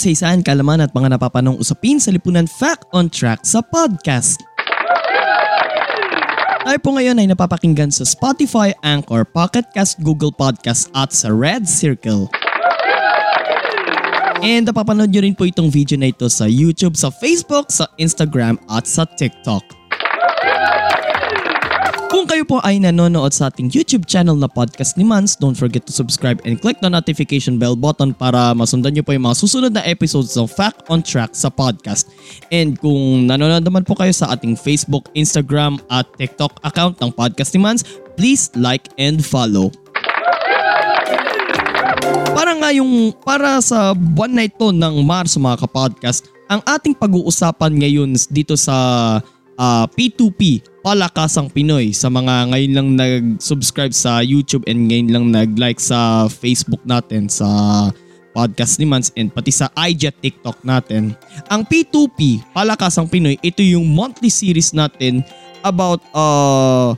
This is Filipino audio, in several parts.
Kasaysayan, kalaman at mga napapanong usapin sa lipunan Fact on Track sa podcast. Tayo po ngayon ay napapakinggan sa Spotify, Anchor, Pocket Cast, Google Podcast at sa Red Circle. And napapanood nyo rin po itong video na ito sa YouTube, sa Facebook, sa Instagram at sa TikTok. Kung kayo po ay nanonood sa ating YouTube channel na Podcast ni Mans, don't forget to subscribe and click the notification bell button para masundan nyo po yung mga susunod na episodes ng Fact on Track sa podcast. And kung nanonood naman po kayo sa ating Facebook, Instagram at TikTok account ng Podcast ni Mans, please like and follow. Para nga yung para sa buwan na ito ng Marso mga kapodcast, ang ating pag-uusapan ngayon dito sa uh, P2P, Palakasang Pinoy sa mga ngayon lang nag-subscribe sa YouTube and ngayon lang nag-like sa Facebook natin sa podcast ni Mans and pati sa IG at TikTok natin. Ang P2P, Palakasang Pinoy, ito yung monthly series natin about uh,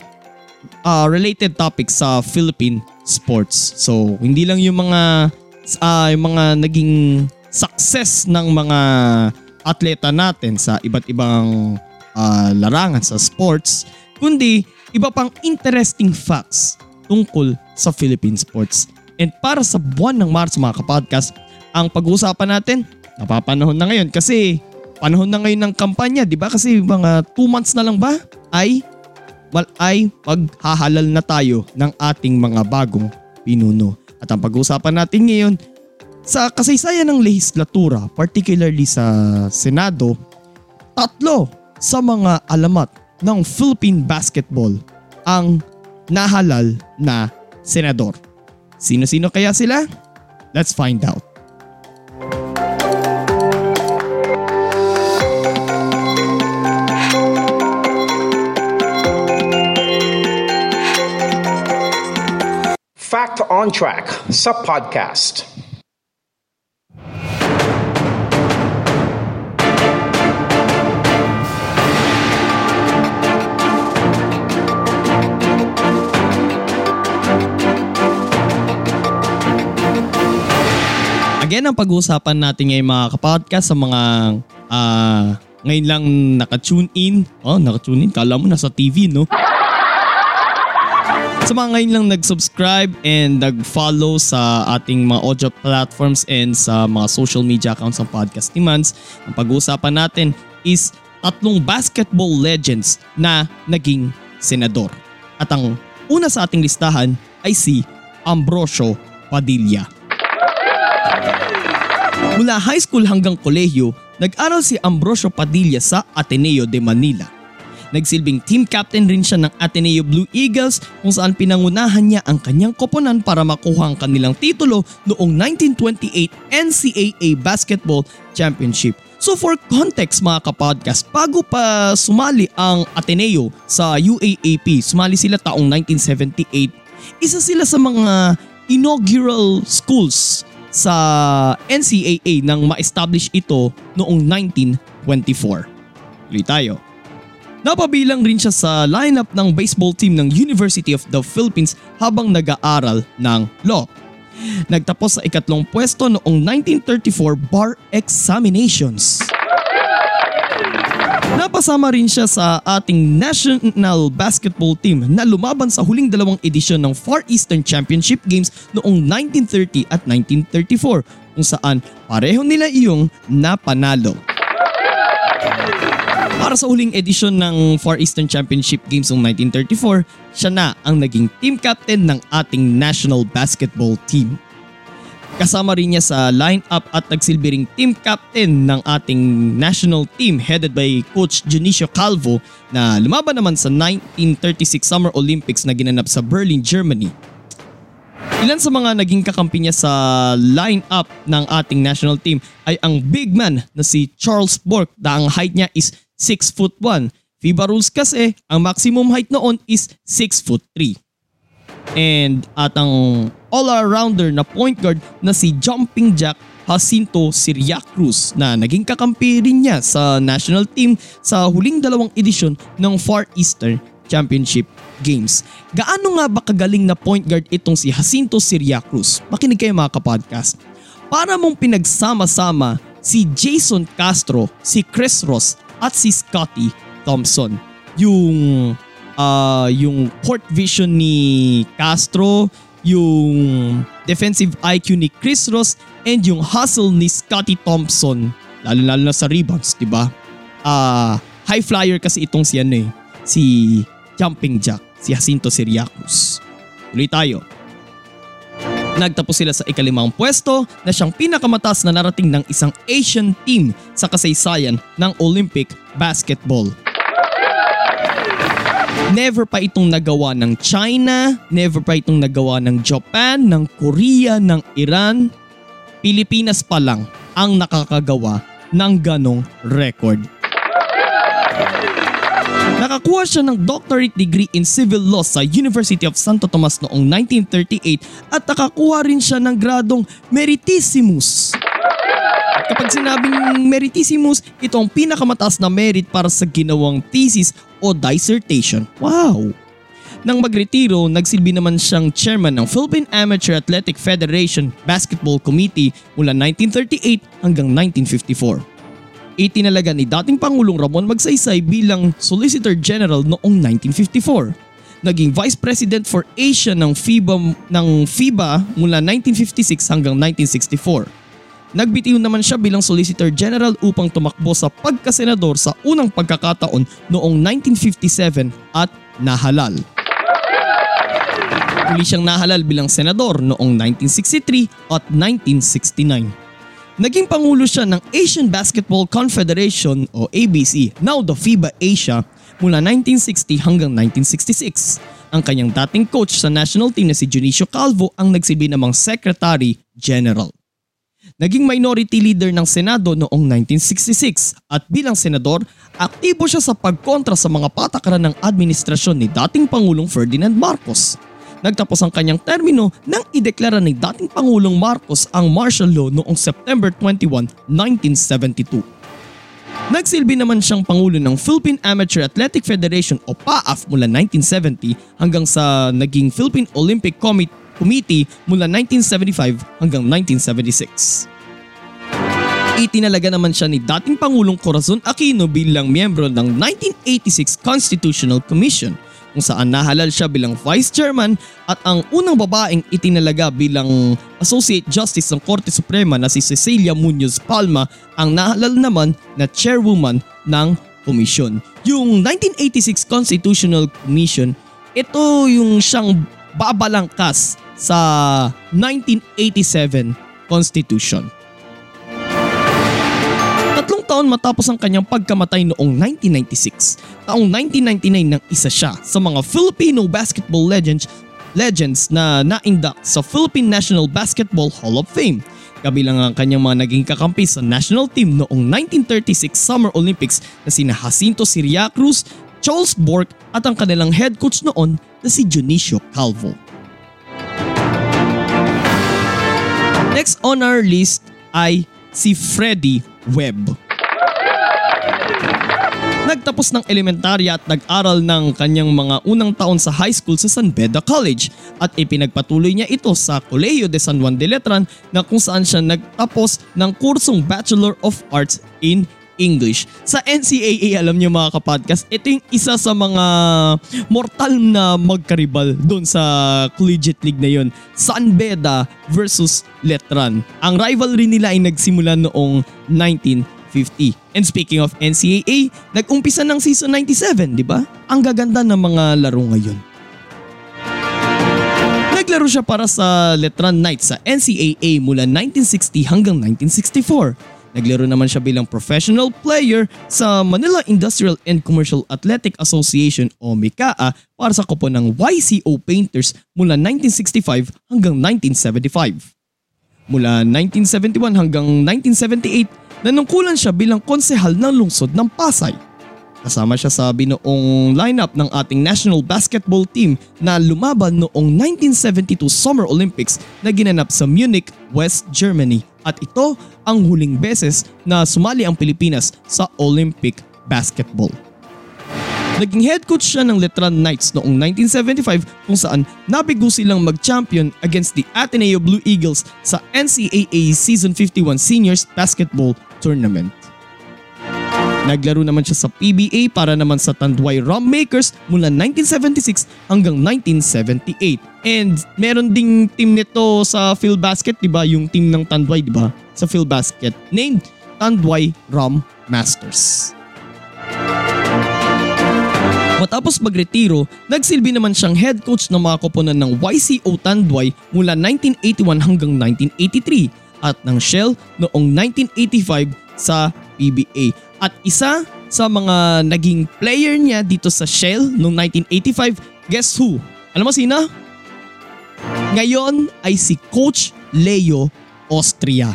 uh, related topics sa Philippine sports. So, hindi lang yung mga uh, yung mga naging success ng mga atleta natin sa iba't ibang uh, larangan sa sports, kundi iba pang interesting facts tungkol sa Philippine sports. And para sa buwan ng March mga kapodcast, ang pag-uusapan natin, napapanahon na ngayon kasi panahon na ngayon ng kampanya, di ba? Kasi mga 2 months na lang ba ay well, ay maghahalal na tayo ng ating mga bagong pinuno. At ang pag-uusapan natin ngayon, sa kasaysayan ng legislatura, particularly sa Senado, tatlo sa mga alamat ng Philippine basketball ang nahalal na senador. Sino-sino kaya sila? Let's find out. Fact on Track sa podcast. Ang pag-uusapan natin ngayon mga kapodcast sa mga uh, ngayon lang naka-tune in. Oh, naka-tune in. Kala mo nasa TV, no? Sa mga ngayon lang nag-subscribe and nag-follow sa ating mga audio platforms and sa mga social media accounts ng Podcast ni Mans, ang pag-uusapan natin is tatlong basketball legends na naging senador. At ang una sa ating listahan ay si Ambrosio Padilla. Mula high school hanggang kolehiyo, nag-aral si Ambrosio Padilla sa Ateneo de Manila. Nagsilbing team captain rin siya ng Ateneo Blue Eagles kung saan pinangunahan niya ang kanyang koponan para makuha ang kanilang titulo noong 1928 NCAA Basketball Championship. So for context mga kapodcast, bago pa sumali ang Ateneo sa UAAP, sumali sila taong 1978, isa sila sa mga inaugural schools sa NCAA nang ma-establish ito noong 1924. Tuloy tayo. Napabilang rin siya sa lineup ng baseball team ng University of the Philippines habang nag-aaral ng law. Nagtapos sa ikatlong pwesto noong 1934 bar examinations. Napasama rin siya sa ating national basketball team na lumaban sa huling dalawang edisyon ng Far Eastern Championship Games noong 1930 at 1934 kung saan pareho nila iyong napanalo. Para sa huling edisyon ng Far Eastern Championship Games noong 1934, siya na ang naging team captain ng ating national basketball team. Kasama rin niya sa lineup at nagsilbi ring team captain ng ating national team headed by Coach Junicio Calvo na lumaban naman sa 1936 Summer Olympics na ginanap sa Berlin, Germany. Ilan sa mga naging kakampi niya sa line-up ng ating national team ay ang big man na si Charles Bork na ang height niya is 6 foot 1. FIBA rules kasi, ang maximum height noon is 6 foot 3. And at ang all-arounder na point guard na si Jumping Jack Jacinto Siriacruz na naging kakampi rin niya sa national team sa huling dalawang edisyon ng Far Eastern Championship Games. Gaano nga ba kagaling na point guard itong si Jacinto Siriacruz? Makinig kayo mga kapodcast. Para mong pinagsama-sama si Jason Castro, si Chris Ross at si Scotty Thompson. Yung uh, yung court vision ni Castro, yung defensive IQ ni Chris Ross and yung hustle ni Scotty Thompson lalo-lalo na sa rebounds, 'di ba? Ah, uh, high flyer kasi itong si ano eh, si Jumping Jack, si Jacinto Siriacus. Tuloy tayo. Nagtapos sila sa ikalimang pwesto na siyang pinakamataas na narating ng isang Asian team sa kasaysayan ng Olympic basketball. Never pa itong nagawa ng China, never pa itong nagawa ng Japan, ng Korea, ng Iran. Pilipinas pa lang ang nakakagawa ng ganong record. Nakakuha siya ng doctorate degree in civil law sa University of Santo Tomas noong 1938 at nakakuha rin siya ng gradong Meritissimus. Kapag sinabing Meritissimus, ito ang pinakamataas na merit para sa ginawang thesis o dissertation. Wow! Nang magretiro, nagsilbi naman siyang chairman ng Philippine Amateur Athletic Federation Basketball Committee mula 1938 hanggang 1954 itinalaga ni dating Pangulong Ramon Magsaysay bilang Solicitor General noong 1954. Naging Vice President for Asia ng FIBA, ng FIBA mula 1956 hanggang 1964. Nagbitiw naman siya bilang Solicitor General upang tumakbo sa pagkasenador sa unang pagkakataon noong 1957 at nahalal. Muli siyang nahalal bilang senador noong 1963 at 1969. Naging pangulo siya ng Asian Basketball Confederation o ABC, now the FIBA Asia, mula 1960 hanggang 1966. Ang kanyang dating coach sa national team na si Junicio Calvo ang nagsibi namang Secretary General. Naging minority leader ng Senado noong 1966 at bilang senador, aktibo siya sa pagkontra sa mga patakaran ng administrasyon ni dating Pangulong Ferdinand Marcos Nagtapos ang kanyang termino nang ideklara ni dating Pangulong Marcos ang martial law noong September 21, 1972. Nagsilbi naman siyang Pangulo ng Philippine Amateur Athletic Federation o PAAF mula 1970 hanggang sa naging Philippine Olympic Committee mula 1975 hanggang 1976. Itinalaga naman siya ni dating Pangulong Corazon Aquino bilang miyembro ng 1986 Constitutional Commission kung saan nahalal siya bilang Vice Chairman at ang unang babaeng itinalaga bilang Associate Justice ng Korte Suprema na si Cecilia Munoz Palma ang nahalal naman na Chairwoman ng komisyon. Yung 1986 Constitutional Commission, ito yung siyang babalangkas sa 1987 Constitution taon matapos ang kanyang pagkamatay noong 1996. Taong 1999 nang isa siya sa mga Filipino basketball legends legends na naindak sa Philippine National Basketball Hall of Fame. Kabilang ang kanyang mga naging kakampi sa national team noong 1936 Summer Olympics na sina Jacinto Siriacruz, Charles Bork at ang kanilang head coach noon na si Junicio Calvo. Next on our list ay si Freddie Webb. Nagtapos ng elementarya at nag-aral ng kanyang mga unang taon sa high school sa San Beda College at ipinagpatuloy niya ito sa Colegio de San Juan de Letran na kung saan siya nagtapos ng kursong Bachelor of Arts in English. Sa NCAA, alam niyo mga kapodcast, ito yung isa sa mga mortal na magkaribal doon sa collegiate league na yun. San Beda versus Letran. Ang rivalry nila ay nagsimula noong 19 50. And speaking of NCAA, nag-umpisa ng season 97, di ba? Ang gaganda ng mga laro ngayon. Naglaro siya para sa Letran Knights sa NCAA mula 1960 hanggang 1964. Naglaro naman siya bilang professional player sa Manila Industrial and Commercial Athletic Association o MICAA para sa kupo ng YCO Painters mula 1965 hanggang 1975. Mula 1971 hanggang 1978, nanungkulan siya bilang konsehal ng lungsod ng Pasay. Kasama siya sa binuong lineup ng ating national basketball team na lumaban noong 1972 Summer Olympics na ginanap sa Munich, West Germany. At ito ang huling beses na sumali ang Pilipinas sa Olympic basketball. Naging head coach siya ng Letran Knights noong 1975 kung saan nabigo silang mag-champion against the Ateneo Blue Eagles sa NCAA Season 51 Seniors Basketball Tournament. Naglaro naman siya sa PBA para naman sa Tanduay Rum Makers mula 1976 hanggang 1978. And meron ding team nito sa Phil Basket, 'di ba? Yung team ng Tanduay, 'di ba? Sa Phil Basket named Tanduay Rum Masters. Matapos magretiro, nagsilbi naman siyang head coach ng mga koponan ng YCO Tanduay mula 1981 hanggang 1983 at ng Shell noong 1985 sa PBA. At isa sa mga naging player niya dito sa Shell noong 1985, guess who? Alam mo sino? Ngayon ay si Coach Leo Austria.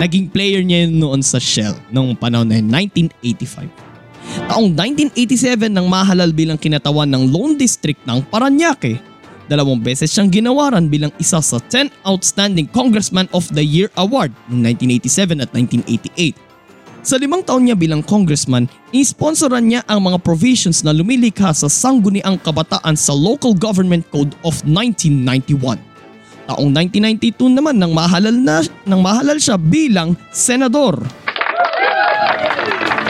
Naging player niya yun noon sa Shell noong panahon na 1985. Taong 1987 nang mahalal bilang kinatawan ng Lone District ng Paranaque. Dalawang beses siyang ginawaran bilang isa sa 10 Outstanding Congressman of the Year Award noong 1987 at 1988. Sa limang taon niya bilang congressman, inisponsoran niya ang mga provisions na lumilikha sa sangguniang kabataan sa Local Government Code of 1991. Taong 1992 naman nang mahalal, na, nang mahalal siya bilang senador.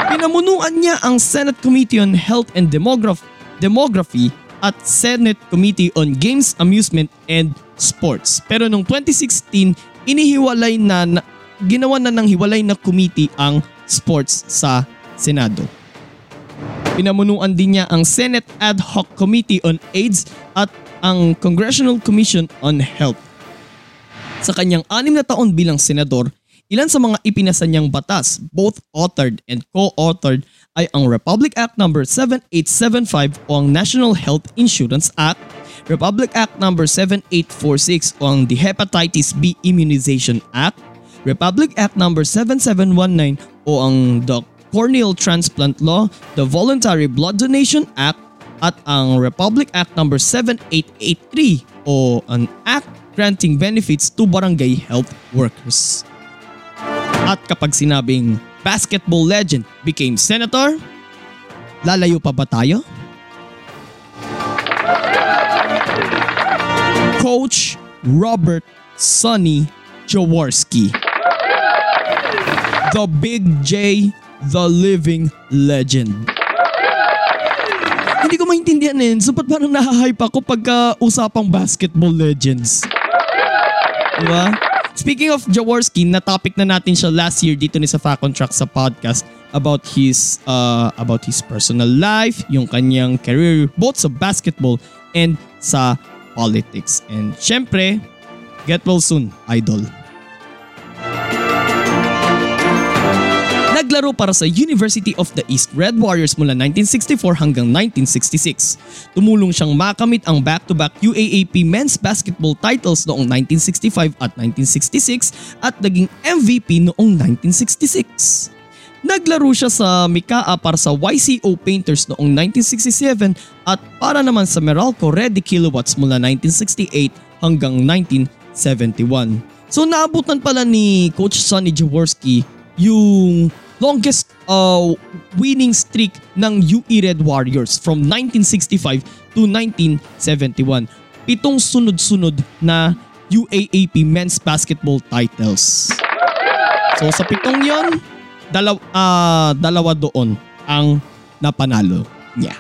Pinamunuan niya ang Senate Committee on Health and Demograph- Demography at Senate Committee on Games, Amusement and Sports. Pero noong 2016, inihiwalay na, na ginawa na ng hiwalay na committee ang sports sa Senado. Pinamunuan din niya ang Senate Ad Hoc Committee on AIDS at ang Congressional Commission on Health. Sa kanyang anim na taon bilang senador, ilan sa mga ipinasa niyang batas, both authored and co-authored, ay ang Republic Act No. 7875 o ang National Health Insurance Act, Republic Act No. 7846 o ang the Hepatitis B Immunization Act, Republic Act No. 7719 o ang the Corneal Transplant Law, the Voluntary Blood Donation Act, at ang Republic Act No. 7883 o an act granting benefits to barangay health workers. At kapag sinabing basketball legend became senator, lalayo pa ba tayo? Coach Robert Sonny Jaworski. The Big J, the living legend. Hindi ko maintindihan eh. So, ba't parang nahahype ako pagka usapang basketball legends? Diba? Speaking of Jaworski, na-topic na natin siya last year dito ni sa Fact on Track sa podcast about his uh, about his personal life, yung kanyang career both sa basketball and sa politics. And syempre, get well soon, idol. Naglaro para sa University of the East Red Warriors mula 1964 hanggang 1966. Tumulong siyang makamit ang back-to-back UAAP men's basketball titles noong 1965 at 1966 at naging MVP noong 1966. Naglaro siya sa Mikaa para sa YCO Painters noong 1967 at para naman sa Meralco Ready Kilowatts mula 1968 hanggang 1971. So naabutan pala ni Coach Sonny Jaworski yung longest uh, winning streak ng UE Red Warriors from 1965 to 1971. Pitong sunod-sunod na UAAP men's basketball titles. So sa pitong yon, dalaw, uh, dalawa doon ang napanalo niya.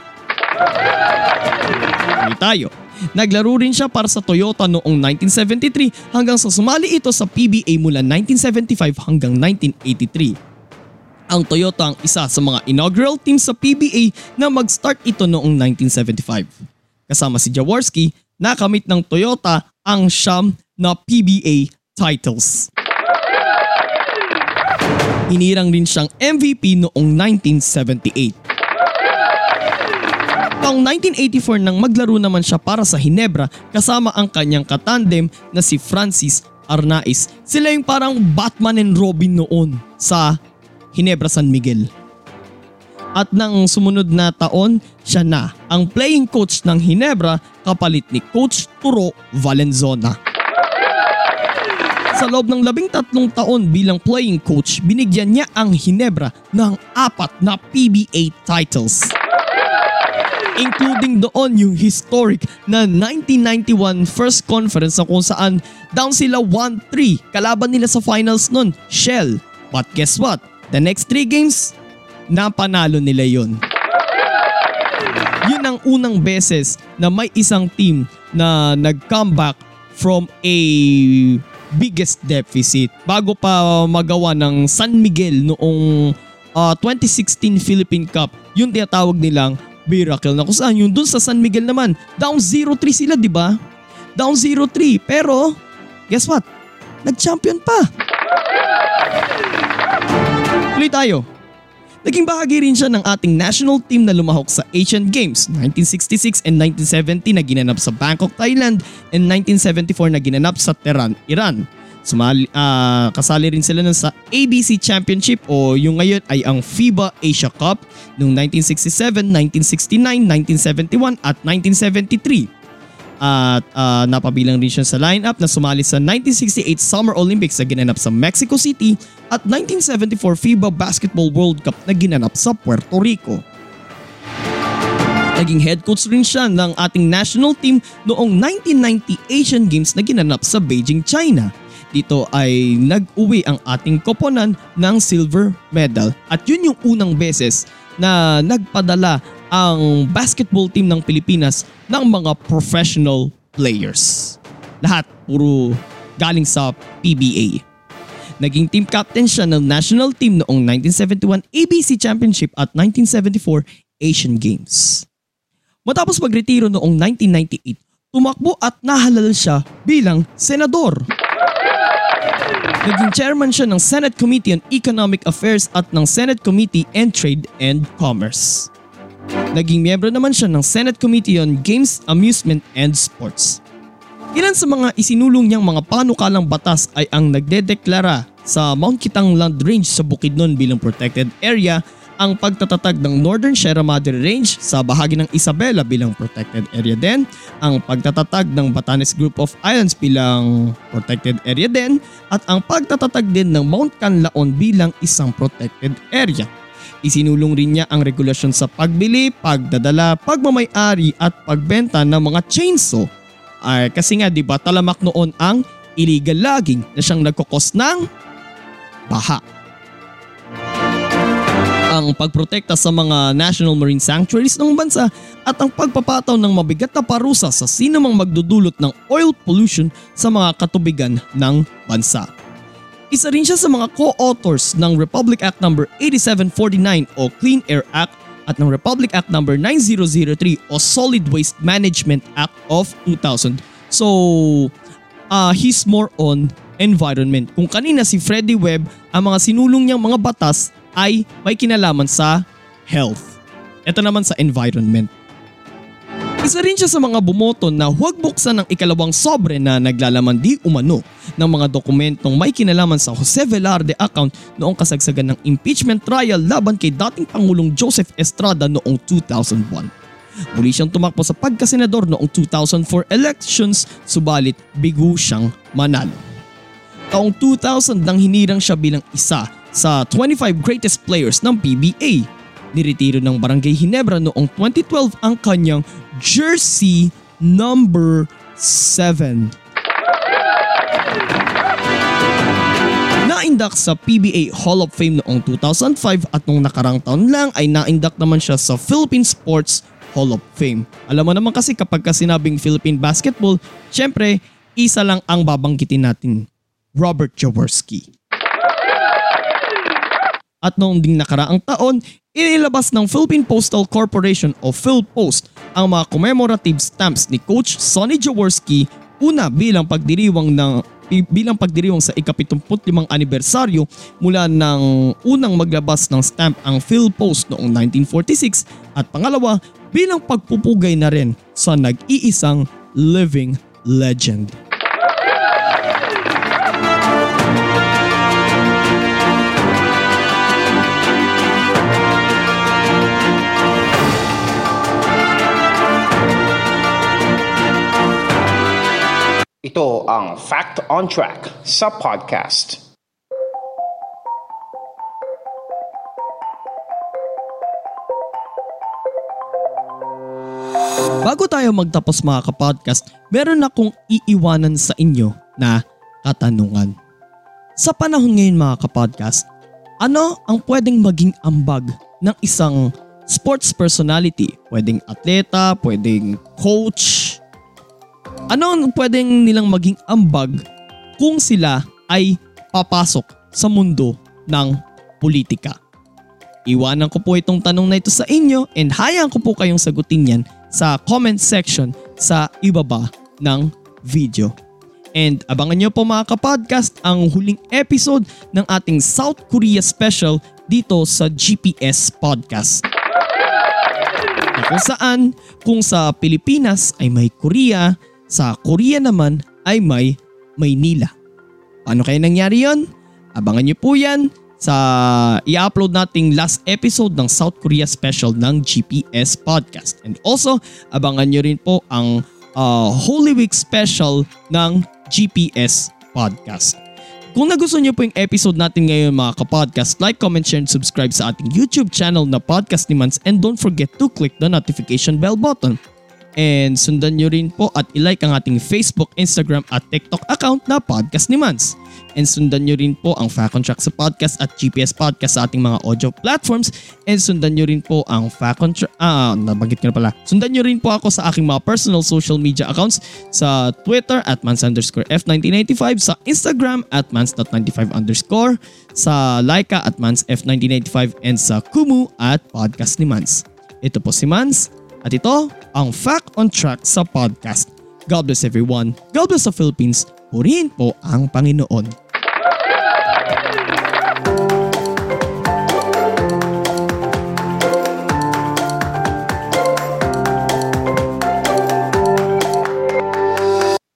Hindi tayo. Naglaro rin siya para sa Toyota noong 1973 hanggang sa sumali ito sa PBA mula 1975 hanggang 1983. Ang Toyota ang isa sa mga inaugural team sa PBA na mag-start ito noong 1975. Kasama si Jaworski, nakamit ng Toyota ang siyam na PBA titles. Hinirang rin siyang MVP noong 1978. Taong 1984 nang maglaro naman siya para sa Hinebra kasama ang kanyang katandem na si Francis Arnaiz. Sila yung parang Batman and Robin noon sa Hinebra San Miguel. At nang sumunod na taon, siya na ang playing coach ng Hinebra kapalit ni Coach Turo Valenzona. Sa loob ng labing tatlong taon bilang playing coach, binigyan niya ang Hinebra ng apat na PBA titles. Including doon yung historic na 1991 first conference na kung saan down sila 1-3 kalaban nila sa finals nun, Shell. But guess what? The next three games, napanalo nila yon. Yun ang unang beses na may isang team na nag-comeback from a biggest deficit bago pa magawa ng San Miguel noong uh, 2016 Philippine Cup. Yung tinatawag nilang miracle na kung saan yung dun sa San Miguel naman, down 0-3 sila, di ba? Down 0-3 pero guess what? Nag-champion pa. Tuloy tayo. Naging bahagi rin siya ng ating national team na lumahok sa Asian Games 1966 and 1970 na ginanap sa Bangkok, Thailand and 1974 na ginanap sa Tehran, Iran. Sumali, uh, kasali rin sila nun sa ABC Championship o yung ngayon ay ang FIBA Asia Cup noong 1967, 1969, 1971 at 1973. At uh, napabilang rin siya sa lineup na sumali sa 1968 Summer Olympics na ginanap sa Mexico City at 1974 FIBA Basketball World Cup na ginanap sa Puerto Rico. Naging head coach rin siya ng ating national team noong 1990 Asian Games na ginanap sa Beijing, China. Dito ay nag-uwi ang ating koponan ng silver medal at yun yung unang beses na nagpadala ang basketball team ng Pilipinas ng mga professional players. Lahat puro galing sa PBA. Naging team captain siya ng national team noong 1971 ABC Championship at 1974 Asian Games. Matapos magretiro noong 1998, tumakbo at nahalal siya bilang senador. Naging chairman siya ng Senate Committee on Economic Affairs at ng Senate Committee on Trade and Commerce. Naging miyembro naman siya ng Senate Committee on Games, Amusement and Sports. Ilan sa mga isinulong niyang mga panukalang batas ay ang nagdedeklara sa Mount Kitang Land Range sa Bukidnon bilang protected area ang pagtatatag ng Northern Sierra Madre Range sa bahagi ng Isabela bilang protected area din, ang pagtatatag ng Batanes Group of Islands bilang protected area din, at ang pagtatatag din ng Mount Canlaon bilang isang protected area. Isinulong rin niya ang regulasyon sa pagbili, pagdadala, pagmamayari at pagbenta ng mga chainsaw. Ay kasi nga 'di ba talamak noon ang illegal logging na siyang nagkokos ng baha ang pagprotekta sa mga national marine sanctuaries ng bansa at ang pagpapataw ng mabigat na parusa sa sinumang magdudulot ng oil pollution sa mga katubigan ng bansa. Isa rin siya sa mga co-authors ng Republic Act No. 8749 o Clean Air Act at ng Republic Act No. 9003 o Solid Waste Management Act of 2000. So, uh, he's more on environment. Kung kanina si Freddie Webb, ang mga sinulong niyang mga batas ay may kinalaman sa health. Ito naman sa environment. Isa rin siya sa mga bumoto na huwag buksan ng ikalawang sobre na naglalaman di umano ng mga dokumentong may kinalaman sa Jose Velarde account noong kasagsagan ng impeachment trial laban kay dating Pangulong Joseph Estrada noong 2001. Muli siyang tumakbo sa pagkasenador noong 2004 elections subalit bigo siyang manalo. Taong 2000 nang hinirang siya bilang isa sa 25 greatest players ng PBA. Niretiro ng Barangay Hinebra noong 2012 ang kanyang jersey number 7. Naindak sa PBA Hall of Fame noong 2005 at nung nakarang taon lang ay naindak naman siya sa Philippine Sports Hall of Fame. Alam mo naman kasi kapag ka sinabing Philippine Basketball, syempre isa lang ang babanggitin natin, Robert Jaworski. At noong ding nakaraang taon, inilabas ng Philippine Postal Corporation o PhilPost ang mga commemorative stamps ni Coach Sonny Jaworski una bilang pagdiriwang ng bilang pagdiriwang sa ika-75 anibersaryo mula ng unang maglabas ng stamp ang Philpost noong 1946 at pangalawa bilang pagpupugay na rin sa nag-iisang living legend. Ang Fact on Track sa podcast. Bago tayo magtapos mga kapodcast, meron akong iiwanan sa inyo na katanungan. Sa panahon ngayon mga kapodcast, ano ang pwedeng maging ambag ng isang sports personality? Pwedeng atleta, pwedeng coach. Ano ang pwedeng nilang maging ambag kung sila ay papasok sa mundo ng politika? Iwanan ko po itong tanong na ito sa inyo and hayaan ko po kayong sagutin yan sa comment section sa ibaba ng video. And abangan nyo po mga kapodcast ang huling episode ng ating South Korea special dito sa GPS Podcast. Kung saan, kung sa Pilipinas ay may Korea, sa Korea naman ay may Maynila. Paano kaya nangyari yon? Abangan nyo po yan sa i-upload nating last episode ng South Korea special ng GPS Podcast. And also, abangan nyo rin po ang uh, Holy Week special ng GPS Podcast. Kung nagustuhan nyo po yung episode natin ngayon mga kapodcast, like, comment, share, and subscribe sa ating YouTube channel na Podcast ni Mans and don't forget to click the notification bell button. And sundan nyo rin po at ilike ang ating Facebook, Instagram at TikTok account na Podcast ni Mans. And sundan nyo rin po ang Fact on Track sa podcast at GPS Podcast sa ating mga audio platforms. And sundan nyo rin po ang Fact on Track, ah, nabanggit ko na pala. Sundan nyo rin po ako sa aking mga personal social media accounts sa Twitter at mans underscore F1995, sa Instagram at mans.95 underscore, sa Laika at mans F1995 and sa Kumu at Podcast ni Mans. Ito po si Mans at ito ang Fact on Track sa podcast. God bless everyone. God bless the Philippines. Purihin po ang Panginoon.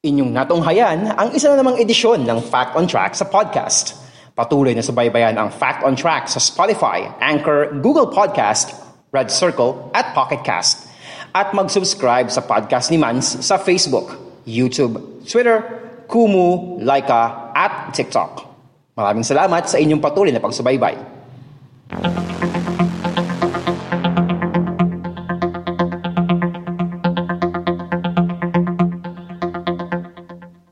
Inyong natunghayan ang isa na namang edisyon ng Fact on Track sa podcast. Patuloy na subaybayan ang Fact on Track sa Spotify, Anchor, Google Podcast, Red Circle at Pocket Cast. At mag-subscribe sa podcast ni Mans sa Facebook, YouTube, Twitter, Kumu, Laika at TikTok. Maraming salamat sa inyong patuloy na pagsubaybay.